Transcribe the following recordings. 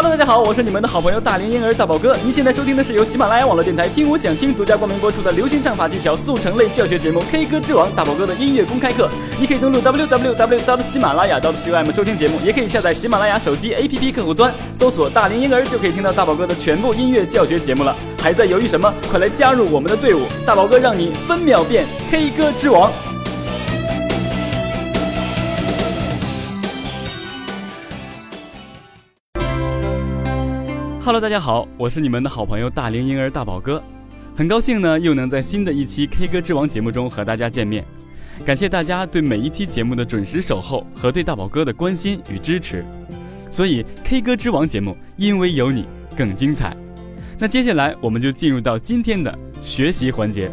Hello，大家好，我是你们的好朋友大龄婴儿大宝哥。您现在收听的是由喜马拉雅网络电台“听我想听”独家冠名播出的流行唱法技巧速成类教学节目《K 歌之王》大宝哥的音乐公开课。你可以登录 www. 喜马拉雅 .com 收听节目，也可以下载喜马拉雅手机 APP 客户端，搜索“大龄婴儿”就可以听到大宝哥的全部音乐教学节目了。还在犹豫什么？快来加入我们的队伍，大宝哥让你分秒变 K 歌之王。Hello，大家好，我是你们的好朋友大龄婴儿大宝哥，很高兴呢又能在新的一期 K 歌之王节目中和大家见面，感谢大家对每一期节目的准时守候和对大宝哥的关心与支持，所以 K 歌之王节目因为有你更精彩。那接下来我们就进入到今天的学习环节。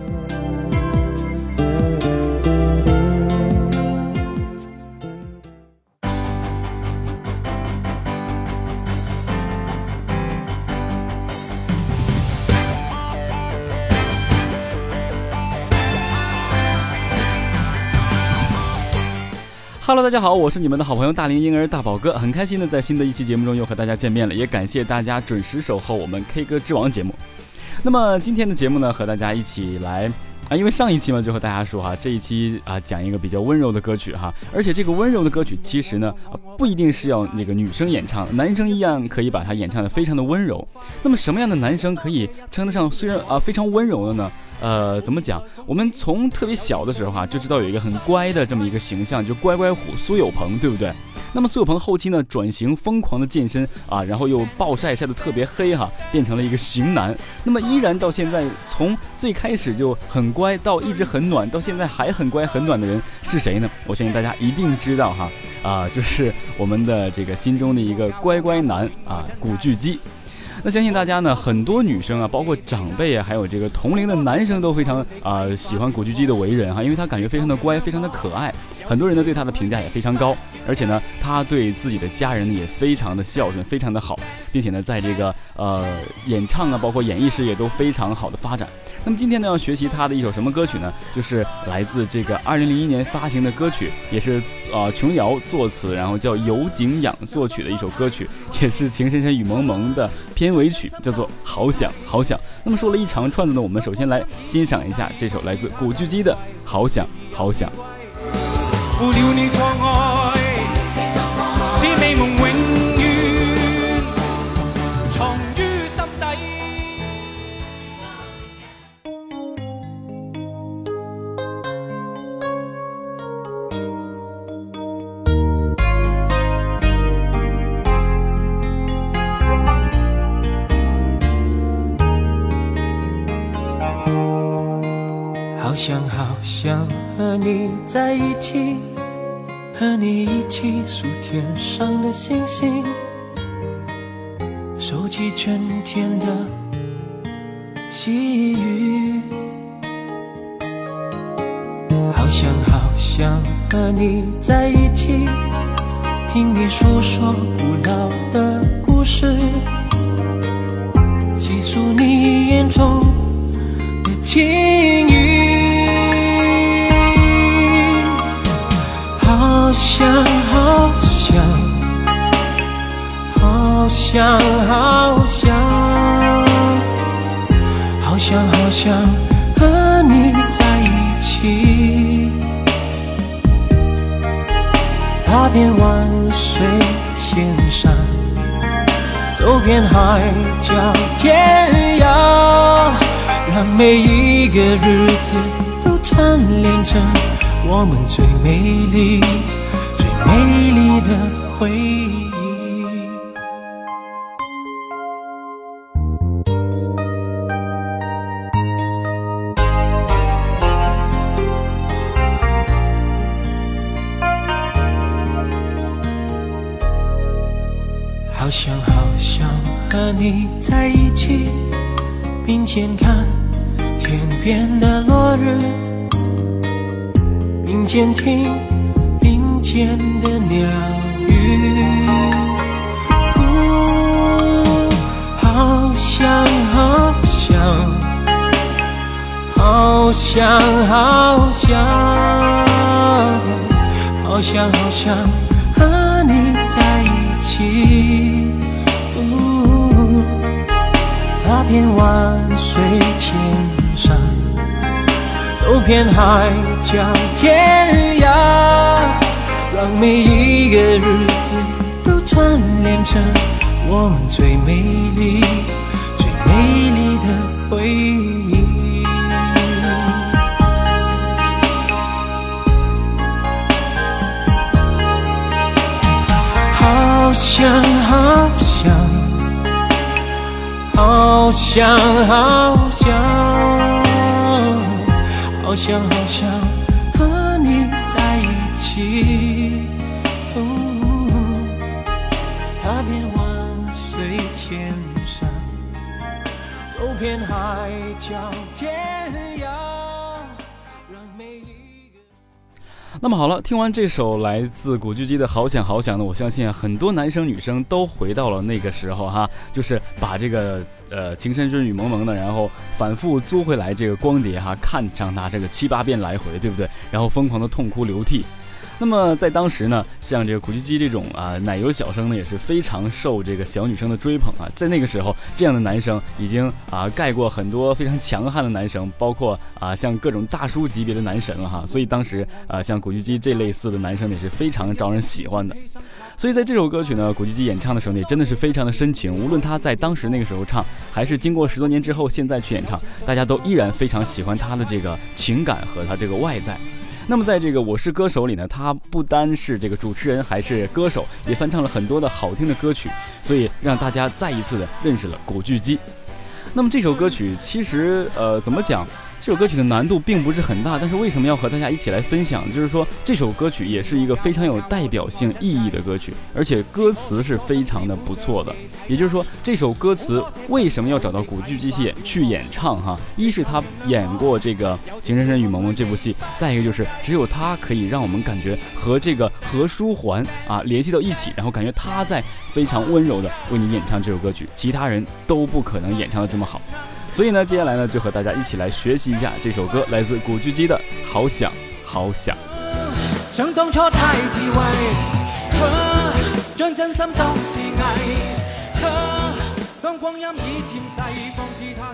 Hello，大家好，我是你们的好朋友大龄婴儿大宝哥，很开心的在新的一期节目中又和大家见面了，也感谢大家准时守候我们 K 歌之王节目。那么今天的节目呢，和大家一起来啊，因为上一期嘛就和大家说哈，这一期啊讲一个比较温柔的歌曲哈，而且这个温柔的歌曲其实呢不一定是要那个女生演唱，男生一样可以把它演唱的非常的温柔。那么什么样的男生可以称得上虽然啊非常温柔的呢？呃，怎么讲？我们从特别小的时候哈，就知道有一个很乖的这么一个形象，就乖乖虎苏有朋，对不对？那么苏有朋后期呢，转型疯狂的健身啊，然后又暴晒晒得特别黑哈，变成了一个型男。那么依然到现在，从最开始就很乖，到一直很暖，到现在还很乖很暖的人是谁呢？我相信大家一定知道哈，啊，就是我们的这个心中的一个乖乖男啊，古巨基。那相信大家呢，很多女生啊，包括长辈啊，还有这个同龄的男生都非常啊喜欢古巨基的为人哈，因为他感觉非常的乖，非常的可爱，很多人呢对他的评价也非常高，而且呢，他对自己的家人也非常的孝顺，非常的好，并且呢，在这个呃演唱啊，包括演艺事业都非常好的发展。那么今天呢，要学习他的一首什么歌曲呢？就是来自这个二零零一年发行的歌曲，也是呃琼瑶作词，然后叫尤景仰作曲的一首歌曲，也是《情深深雨蒙蒙》的片尾曲，叫做《好想好想》。那么说了一长串子呢，我们首先来欣赏一下这首来自古巨基的《好想好想》。想好想和你在一起，和你一起数天上的星星，收集春天的细雨。好想好想和你在一起，听你诉说古老的故事，细数你眼中的情意想好想，好想好想，好想好想和你在一起，踏遍万水千山，走遍海角天涯，让每一个日子都串联成我们最美丽。美丽的回忆。好想好想和你在一起，并肩看天边的落日，并肩听。间的鸟语，好想好想，好想好想，好想好想和你在一起。踏遍万水千山，走遍海角天涯，让每一个日子都串联成我们最美丽、最美丽的回忆。好想，好想，好想，好想，好想，好想。那么好了，听完这首来自古巨基的《好想好想》呢，我相信很多男生女生都回到了那个时候哈，就是把这个呃《情深深雨蒙蒙》的，然后反复租回来这个光碟哈，看上它这个七八遍来回，对不对？然后疯狂的痛哭流涕。那么在当时呢，像这个古巨基这种啊奶油小生呢，也是非常受这个小女生的追捧啊。在那个时候，这样的男生已经啊盖过很多非常强悍的男生，包括啊像各种大叔级别的男神了哈。所以当时啊像古巨基这类似的男生也是非常招人喜欢的。所以在这首歌曲呢，古巨基演唱的时候呢，也真的是非常的深情。无论他在当时那个时候唱，还是经过十多年之后现在去演唱，大家都依然非常喜欢他的这个情感和他这个外在。那么在这个《我是歌手》里呢，他不单是这个主持人，还是歌手，也翻唱了很多的好听的歌曲，所以让大家再一次的认识了古巨基。那么这首歌曲其实呃怎么讲？这首歌曲的难度并不是很大，但是为什么要和大家一起来分享？就是说这首歌曲也是一个非常有代表性意义的歌曲，而且歌词是非常的不错的。也就是说，这首歌词为什么要找到古巨基去演去演唱？哈，一是他演过这个《情深深雨蒙蒙》这部戏，再一个就是只有他可以让我们感觉和这个何书桓啊联系到一起，然后感觉他在非常温柔的为你演唱这首歌曲，其他人都不可能演唱的这么好。所以呢，接下来呢，就和大家一起来学习一下这首歌，来自古巨基的《好想好想》。想当初太自卫，将真心当是伪，当光阴已渐逝，方知它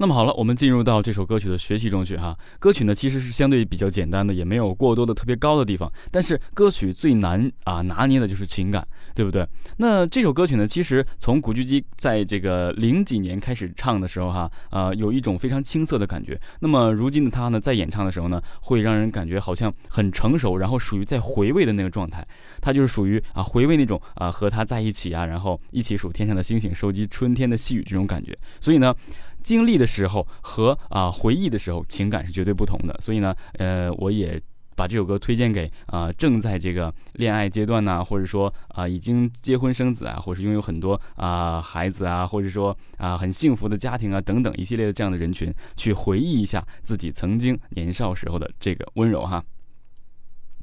那么好了，我们进入到这首歌曲的学习中去哈。歌曲呢其实是相对比较简单的，也没有过多的特别高的地方。但是歌曲最难啊拿捏的就是情感，对不对？那这首歌曲呢，其实从古巨基在这个零几年开始唱的时候哈，呃，有一种非常青涩的感觉。那么如今的他呢，在演唱的时候呢，会让人感觉好像很成熟，然后属于在回味的那个状态。他就是属于啊回味那种啊和他在一起啊，然后一起数天上的星星，收集春天的细雨这种感觉。所以呢。经历的时候和啊回忆的时候，情感是绝对不同的。所以呢，呃，我也把这首歌推荐给啊正在这个恋爱阶段呐，或者说啊已经结婚生子啊，或是拥有很多啊孩子啊，或者说啊很幸福的家庭啊等等一系列的这样的人群，去回忆一下自己曾经年少时候的这个温柔哈。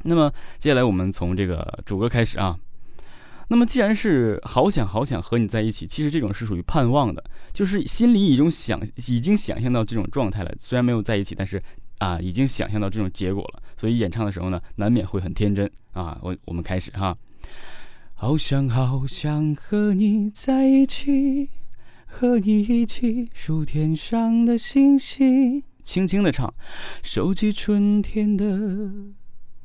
那么接下来我们从这个主歌开始啊。那么既然是好想好想和你在一起，其实这种是属于盼望的，就是心里已经想已经想象到这种状态了。虽然没有在一起，但是啊，已经想象到这种结果了。所以演唱的时候呢，难免会很天真啊。我我们开始哈。好想好想和你在一起，和你一起数天上的星星，轻轻的唱，收集春天的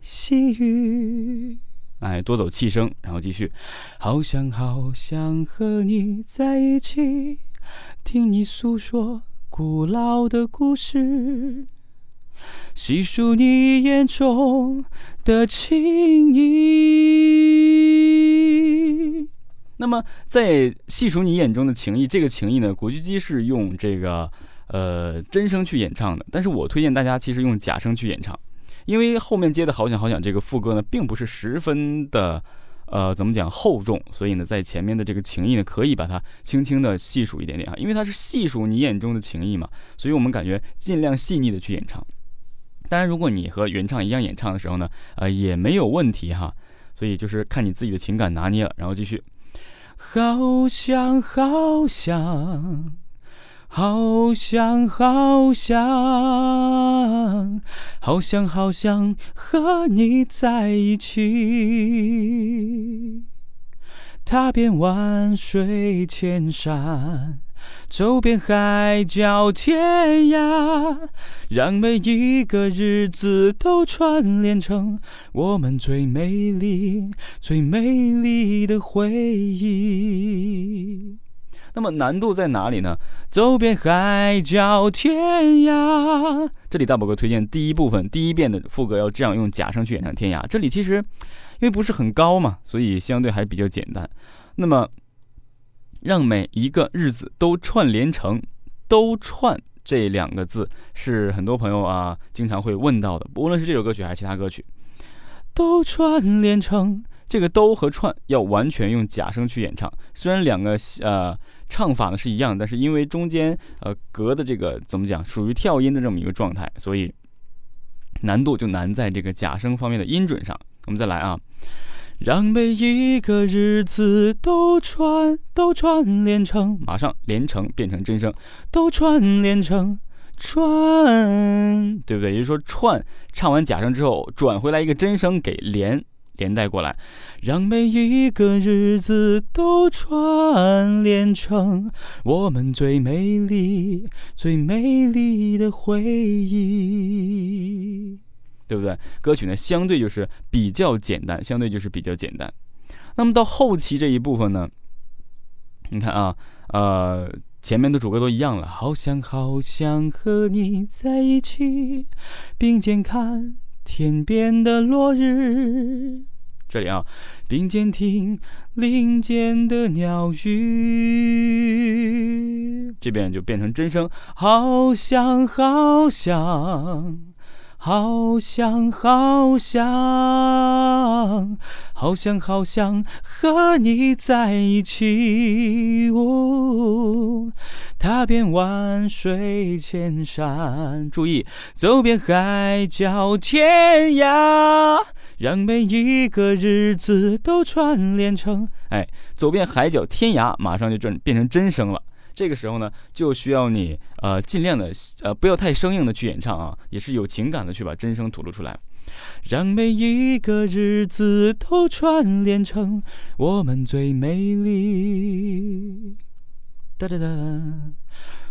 细雨。哎，多走气声，然后继续。好想好想和你在一起，听你诉说古老的故事，细数你眼中的情谊。那么，在细数你眼中的情谊，这个情谊呢，古巨基是用这个呃真声去演唱的，但是我推荐大家其实用假声去演唱。因为后面接的好想好想这个副歌呢，并不是十分的，呃，怎么讲厚重，所以呢，在前面的这个情谊呢，可以把它轻轻的细数一点点啊，因为它是细数你眼中的情谊嘛，所以我们感觉尽量细腻的去演唱。当然，如果你和原唱一样演唱的时候呢，呃，也没有问题哈，所以就是看你自己的情感拿捏了，然后继续。好想好想。好想好想，好想好想和你在一起。踏遍万水千山。走遍海角天涯，让每一个日子都串联成我们最美丽、最美丽的回忆。那么难度在哪里呢？走遍海角天涯，这里大宝哥推荐第一部分第一遍的副歌要这样用假声去演唱天涯。这里其实因为不是很高嘛，所以相对还比较简单。那么。让每一个日子都串联成“都串”这两个字，是很多朋友啊经常会问到的。无论是这首歌曲还是其他歌曲，“都串联成”这个“都”和“串”要完全用假声去演唱。虽然两个呃唱法呢是一样，但是因为中间呃隔的这个怎么讲，属于跳音的这么一个状态，所以难度就难在这个假声方面的音准上。我们再来啊。让每一个日子都串都串联成，马上连成变成真声，都串联成串，对不对？也就是说，串唱完假声之后，转回来一个真声给连连带过来。让每一个日子都串联成我们最美丽最美丽的回忆。对不对？歌曲呢，相对就是比较简单，相对就是比较简单。那么到后期这一部分呢，你看啊，呃，前面的主歌都一样了。好想好想和你在一起，并肩看天边的落日。这里啊，并肩听林间的鸟语。这边就变成真声。好想好想。好想好想好想好想和你在一起，踏遍万水千山，注意走遍海角天涯，让每一个日子都串联成。哎，走遍海角天涯，马上就转变成真声了。这个时候呢，就需要你呃尽量的呃不要太生硬的去演唱啊，也是有情感的去把真声吐露出来，让每一个日子都串联成我们最美丽哒哒哒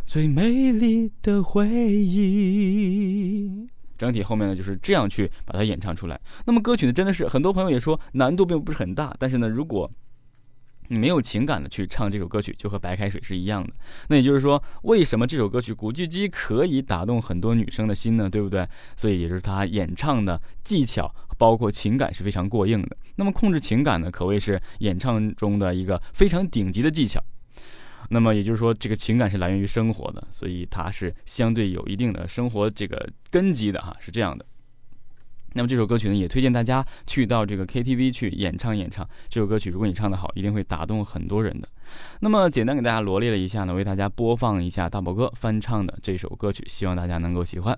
最美丽的回忆。整体后面呢就是这样去把它演唱出来。那么歌曲呢真的是很多朋友也说难度并不是很大，但是呢如果你没有情感的去唱这首歌曲，就和白开水是一样的。那也就是说，为什么这首歌曲古巨基可以打动很多女生的心呢？对不对？所以也就是他演唱的技巧，包括情感是非常过硬的。那么控制情感呢，可谓是演唱中的一个非常顶级的技巧。那么也就是说，这个情感是来源于生活的，所以它是相对有一定的生活这个根基的哈，是这样的。那么这首歌曲呢，也推荐大家去到这个 KTV 去演唱演唱。这首歌曲如果你唱得好，一定会打动很多人的。那么简单给大家罗列了一下呢，为大家播放一下大宝哥翻唱的这首歌曲，希望大家能够喜欢。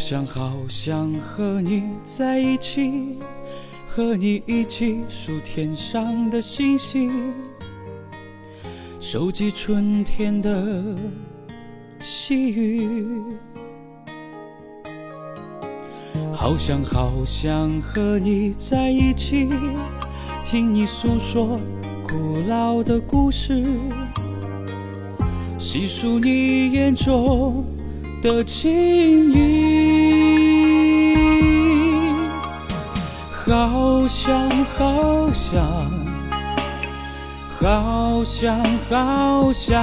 好想好想和你在一起，和你一起数天上的星星，收集春天的细雨。好想好想和你在一起，听你诉说古老的故事，细数你眼中。的情谊，好想好想，好想好想，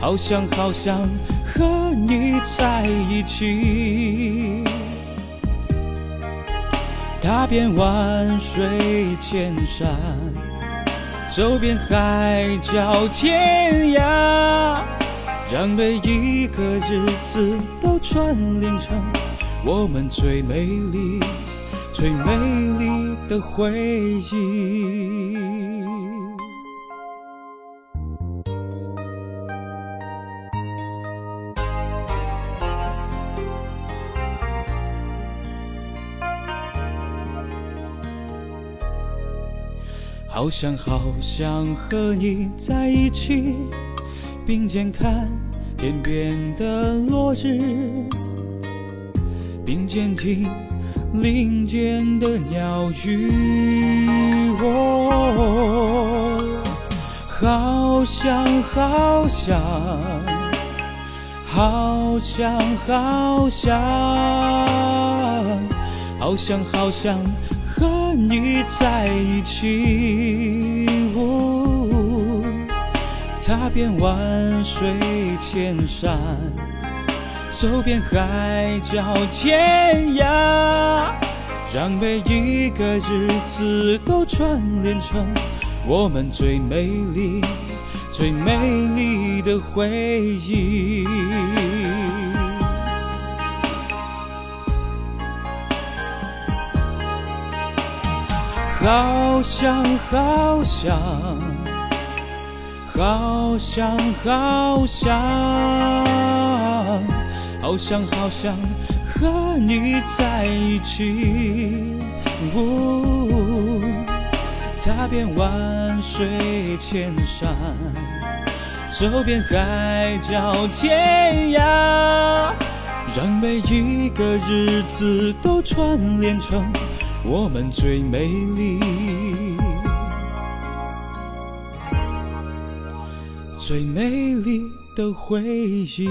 好想好想和你在一起，踏遍万水千山，走遍海角天涯。让每一个日子都串联成我们最美丽、最美丽的回忆。好想好想和你在一起，并肩看天边的落日，并肩听林间的鸟语。我好想好想，好想好想，好想好想。和你在一起，踏遍万水千山，走遍海角天涯，让每一个日子都串联成我们最美丽、最美丽的回忆。好想好想，好想好想，好想好想和你在一起，呜踏遍万水千山，走遍海角天涯，让每一个日子都串联成。我们最美丽、最美丽的回忆。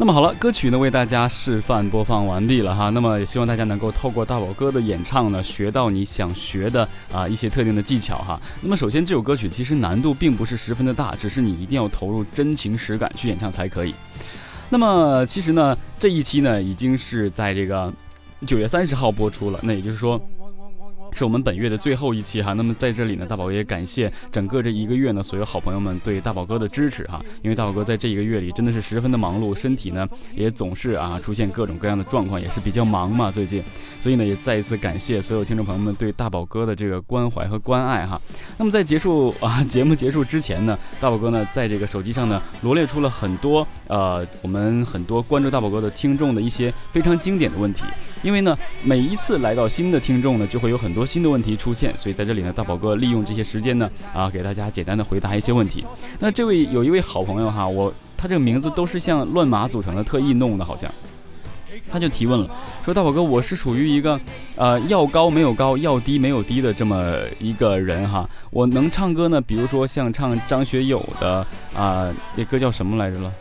那么好了，歌曲呢为大家示范播放完毕了哈。那么也希望大家能够透过大宝哥的演唱呢，学到你想学的啊一些特定的技巧哈。那么首先这首歌曲其实难度并不是十分的大，只是你一定要投入真情实感去演唱才可以。那么其实呢这一期呢已经是在这个九月三十号播出了，那也就是说。是我们本月的最后一期哈，那么在这里呢，大宝也感谢整个这一个月呢所有好朋友们对大宝哥的支持哈，因为大宝哥在这一个月里真的是十分的忙碌，身体呢也总是啊出现各种各样的状况，也是比较忙嘛最近，所以呢也再一次感谢所有听众朋友们对大宝哥的这个关怀和关爱哈。那么在结束啊节目结束之前呢，大宝哥呢在这个手机上呢罗列出了很多呃我们很多关注大宝哥的听众的一些非常经典的问题。因为呢，每一次来到新的听众呢，就会有很多新的问题出现，所以在这里呢，大宝哥利用这些时间呢，啊，给大家简单的回答一些问题。那这位有一位好朋友哈，我他这个名字都是像乱码组成的，特意弄的，好像，他就提问了，说大宝哥，我是属于一个，呃，要高没有高，要低没有低的这么一个人哈，我能唱歌呢，比如说像唱张学友的啊，那歌叫什么来着了？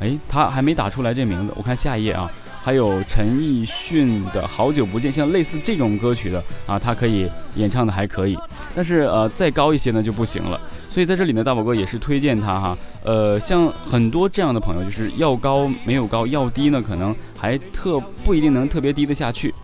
哎，他还没打出来这名字，我看下一页啊。还有陈奕迅的好久不见，像类似这种歌曲的啊，他可以演唱的还可以，但是呃再高一些呢就不行了。所以在这里呢，大宝哥也是推荐他哈，呃像很多这样的朋友，就是要高没有高，要低呢可能还特不一定能特别低得下去。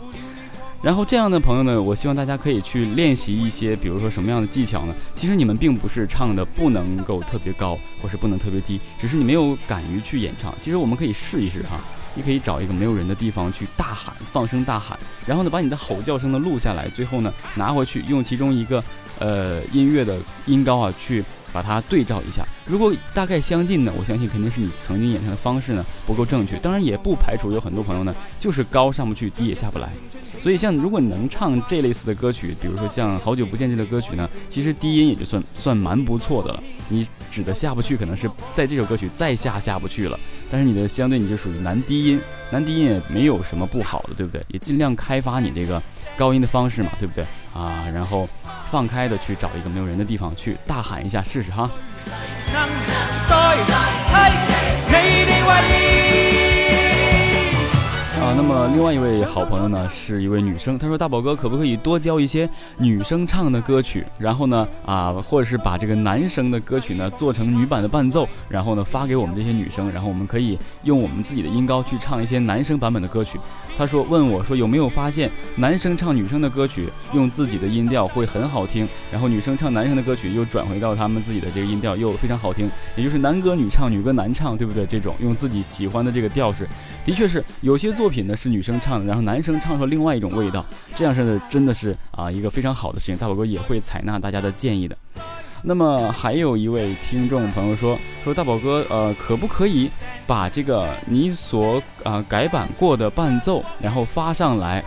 然后这样的朋友呢，我希望大家可以去练习一些，比如说什么样的技巧呢？其实你们并不是唱的不能够特别高，或是不能特别低，只是你没有敢于去演唱。其实我们可以试一试哈。你可以找一个没有人的地方去大喊，放声大喊，然后呢，把你的吼叫声呢录下来，最后呢拿回去用其中一个呃音乐的音高啊去把它对照一下。如果大概相近呢，我相信肯定是你曾经演唱的方式呢不够正确。当然也不排除有很多朋友呢就是高上不去，低也下不来。所以像如果你能唱这类似的歌曲，比如说像好久不见这类歌曲呢，其实低音也就算算蛮不错的了。你指的下不去，可能是在这首歌曲再下下不去了。但是你的相对你就属于男低音，男低音也没有什么不好的，对不对？也尽量开发你这个高音的方式嘛，对不对啊？然后放开的去找一个没有人的地方去大喊一下试试哈。啊，那么另外一位好朋友呢，是一位女生，她说大宝哥可不可以多教一些女生唱的歌曲，然后呢，啊，或者是把这个男生的歌曲呢做成女版的伴奏，然后呢发给我们这些女生，然后我们可以用我们自己的音高去唱一些男生版本的歌曲。她说问我说有没有发现男生唱女生的歌曲用自己的音调会很好听，然后女生唱男生的歌曲又转回到他们自己的这个音调又非常好听，也就是男歌女唱，女歌男唱，对不对？这种用自己喜欢的这个调式，的确是有些作品品呢是女生唱的，然后男生唱出另外一种味道，这样是真的是啊一个非常好的事情，大宝哥也会采纳大家的建议的。那么还有一位听众朋友说说大宝哥，呃，可不可以把这个你所啊改版过的伴奏，然后发上来，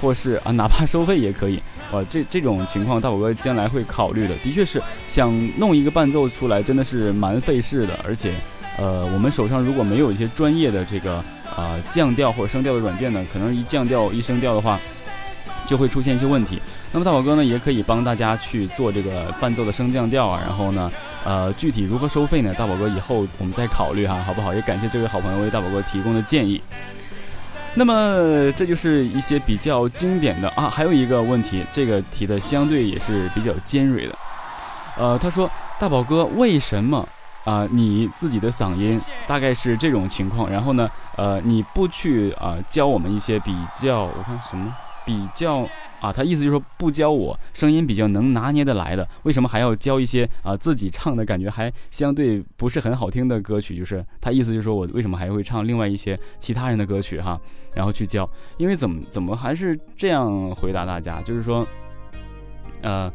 或是啊哪怕收费也可以，呃，这 这种情况大宝哥将来会考虑的。的确是想弄一个伴奏出来，真的是蛮费事的，而且，呃，我们手上如果没有一些专业的这个啊降调或者升调的软件呢，可能一降调一升调的话，就会出现一些问题。那么大宝哥呢，也可以帮大家去做这个伴奏的升降调啊，然后呢，呃，具体如何收费呢？大宝哥以后我们再考虑哈，好不好？也感谢这位好朋友为大宝哥提供的建议。那么这就是一些比较经典的啊，还有一个问题，这个提的相对也是比较尖锐的。呃，他说大宝哥为什么啊你自己的嗓音大概是这种情况，然后呢，呃，你不去啊教我们一些比较，我看什么比较。啊，他意思就是说不教我声音比较能拿捏的来的，为什么还要教一些啊自己唱的感觉还相对不是很好听的歌曲？就是他意思就是说我为什么还会唱另外一些其他人的歌曲哈，然后去教？因为怎么怎么还是这样回答大家？就是说，呃。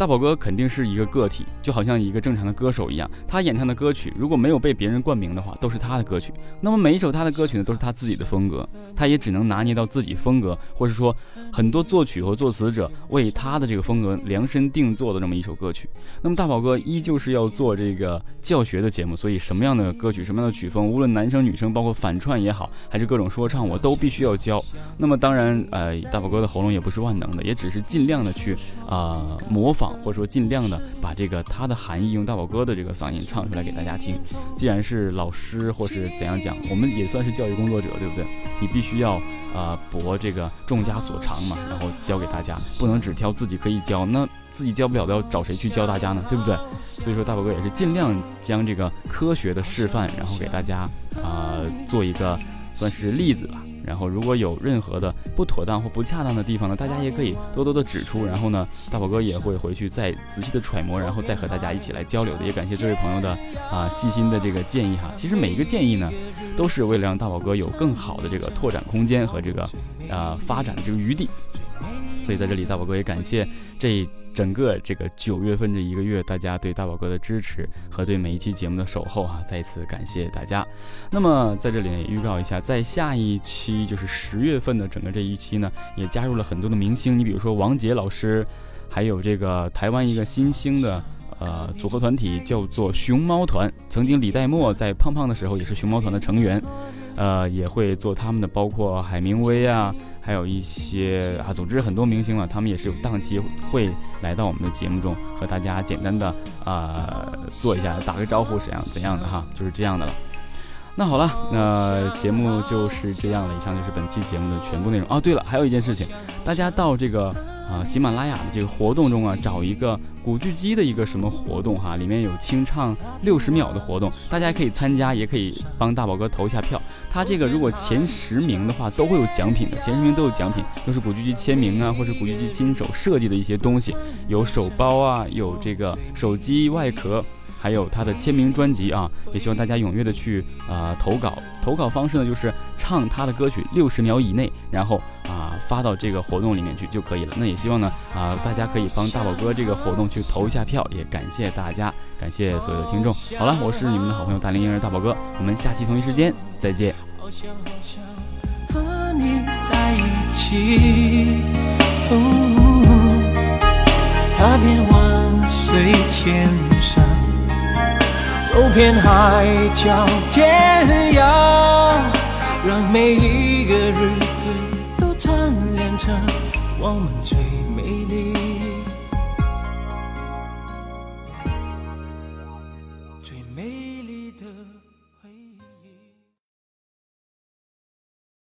大宝哥肯定是一个个体，就好像一个正常的歌手一样。他演唱的歌曲如果没有被别人冠名的话，都是他的歌曲。那么每一首他的歌曲呢，都是他自己的风格，他也只能拿捏到自己风格，或者说很多作曲和作词者为他的这个风格量身定做的这么一首歌曲。那么大宝哥依旧是要做这个教学的节目，所以什么样的歌曲、什么样的曲风，无论男生女生，包括反串也好，还是各种说唱，我都必须要教。那么当然，呃，大宝哥的喉咙也不是万能的，也只是尽量的去啊模仿。或者说尽量的把这个它的含义用大宝哥的这个嗓音唱出来给大家听。既然是老师或是怎样讲，我们也算是教育工作者，对不对？你必须要啊博这个众家所长嘛，然后教给大家，不能只挑自己可以教，那自己教不了的要找谁去教大家呢？对不对？所以说大宝哥也是尽量将这个科学的示范，然后给大家啊做一个算是例子吧。然后如果有任何的不妥当或不恰当的地方呢，大家也可以多多的指出。然后呢，大宝哥也会回去再仔细的揣摩，然后再和大家一起来交流的。也感谢这位朋友的啊细心的这个建议哈。其实每一个建议呢，都是为了让大宝哥有更好的这个拓展空间和这个啊发展的这个余地。所以在这里，大宝哥也感谢这。整个这个九月份这一个月，大家对大宝哥的支持和对每一期节目的守候啊，再一次感谢大家。那么在这里预告一下，在下一期就是十月份的整个这一期呢，也加入了很多的明星。你比如说王杰老师，还有这个台湾一个新兴的呃组合团体叫做熊猫团，曾经李代沫在胖胖的时候也是熊猫团的成员，呃也会做他们的，包括海明威啊。还有一些啊，总之很多明星嘛，他们也是有档期会来到我们的节目中，和大家简单的啊做一下打个招呼，怎样怎样的哈，就是这样的了。那好了，那节目就是这样了。以上就是本期节目的全部内容。哦，对了，还有一件事情，大家到这个。啊，喜马拉雅的这个活动中啊，找一个古巨基的一个什么活动哈，里面有清唱六十秒的活动，大家可以参加，也可以帮大宝哥投一下票。他这个如果前十名的话，都会有奖品的，前十名都有奖品，都是古巨基签名啊，或是古巨基亲手设计的一些东西，有手包啊，有这个手机外壳。还有他的签名专辑啊，也希望大家踊跃的去啊投稿。投稿方式呢，就是唱他的歌曲六十秒以内，然后啊发到这个活动里面去就可以了。那也希望呢啊大家可以帮大宝哥这个活动去投一下票，也感谢大家，感谢所有的听众。好了，我是你们的好朋友大龄婴儿大宝哥，我们下期同一时间再见。和你在一起，踏遍万水千山。走遍海角天涯，让每一个日子都串联成我们最。